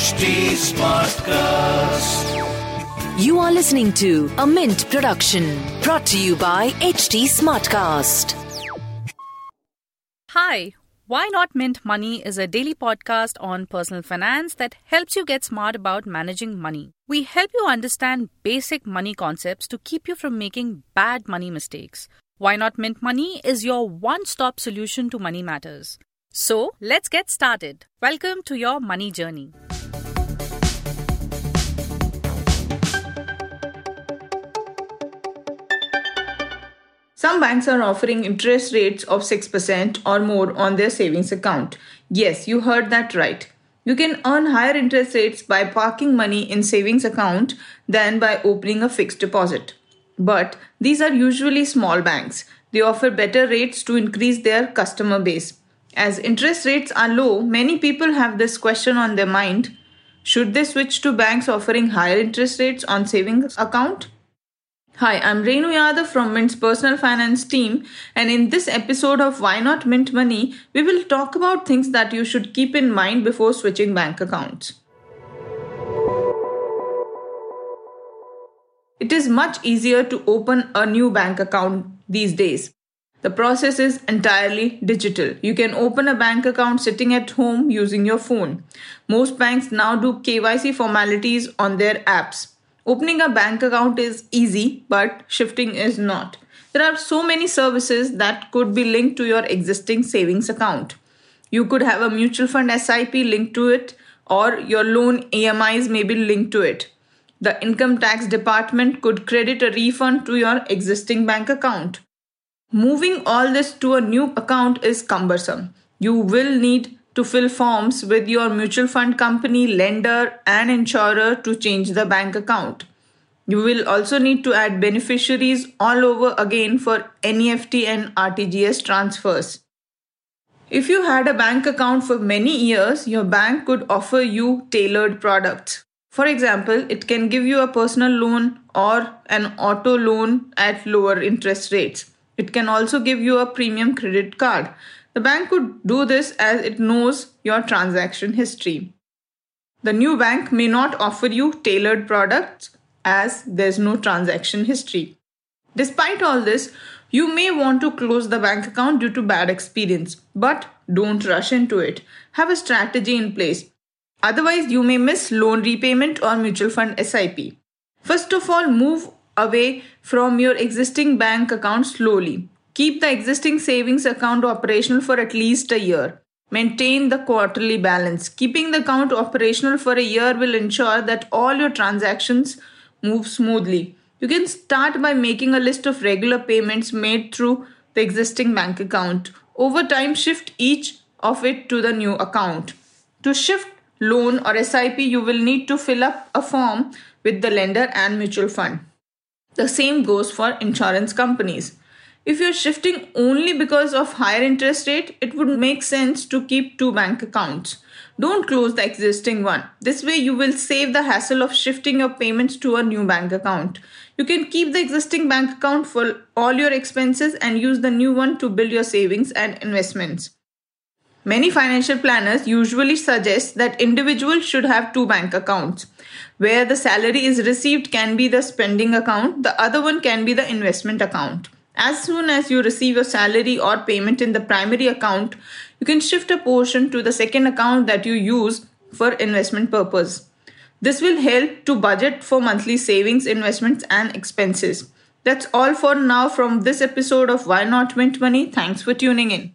HT Smartcast. You are listening to a Mint production brought to you by HT Smartcast. Hi, Why Not Mint Money is a daily podcast on personal finance that helps you get smart about managing money. We help you understand basic money concepts to keep you from making bad money mistakes. Why Not Mint Money is your one stop solution to money matters. So let's get started. Welcome to your money journey. Some banks are offering interest rates of 6% or more on their savings account. Yes, you heard that right. You can earn higher interest rates by parking money in savings account than by opening a fixed deposit. But these are usually small banks. They offer better rates to increase their customer base. As interest rates are low, many people have this question on their mind. Should they switch to banks offering higher interest rates on savings account? Hi, I'm Renu Yadav from Mint's personal finance team, and in this episode of Why Not Mint Money, we will talk about things that you should keep in mind before switching bank accounts. It is much easier to open a new bank account these days. The process is entirely digital. You can open a bank account sitting at home using your phone. Most banks now do KYC formalities on their apps. Opening a bank account is easy, but shifting is not. There are so many services that could be linked to your existing savings account. You could have a mutual fund SIP linked to it, or your loan EMIs may be linked to it. The income tax department could credit a refund to your existing bank account. Moving all this to a new account is cumbersome. You will need to fill forms with your mutual fund company, lender, and insurer to change the bank account. You will also need to add beneficiaries all over again for NEFT and RTGS transfers. If you had a bank account for many years, your bank could offer you tailored products. For example, it can give you a personal loan or an auto loan at lower interest rates. It can also give you a premium credit card. The bank could do this as it knows your transaction history. The new bank may not offer you tailored products as there's no transaction history. Despite all this, you may want to close the bank account due to bad experience, but don't rush into it. Have a strategy in place. Otherwise, you may miss loan repayment or mutual fund SIP. First of all, move away from your existing bank account slowly. Keep the existing savings account operational for at least a year. Maintain the quarterly balance. Keeping the account operational for a year will ensure that all your transactions move smoothly. You can start by making a list of regular payments made through the existing bank account. Over time, shift each of it to the new account. To shift loan or SIP, you will need to fill up a form with the lender and mutual fund. The same goes for insurance companies. If you're shifting only because of higher interest rate, it would make sense to keep two bank accounts. Don't close the existing one. This way you will save the hassle of shifting your payments to a new bank account. You can keep the existing bank account for all your expenses and use the new one to build your savings and investments. Many financial planners usually suggest that individuals should have two bank accounts. Where the salary is received can be the spending account, the other one can be the investment account. As soon as you receive your salary or payment in the primary account, you can shift a portion to the second account that you use for investment purpose. This will help to budget for monthly savings, investments, and expenses. That's all for now from this episode of Why Not Mint Money. Thanks for tuning in.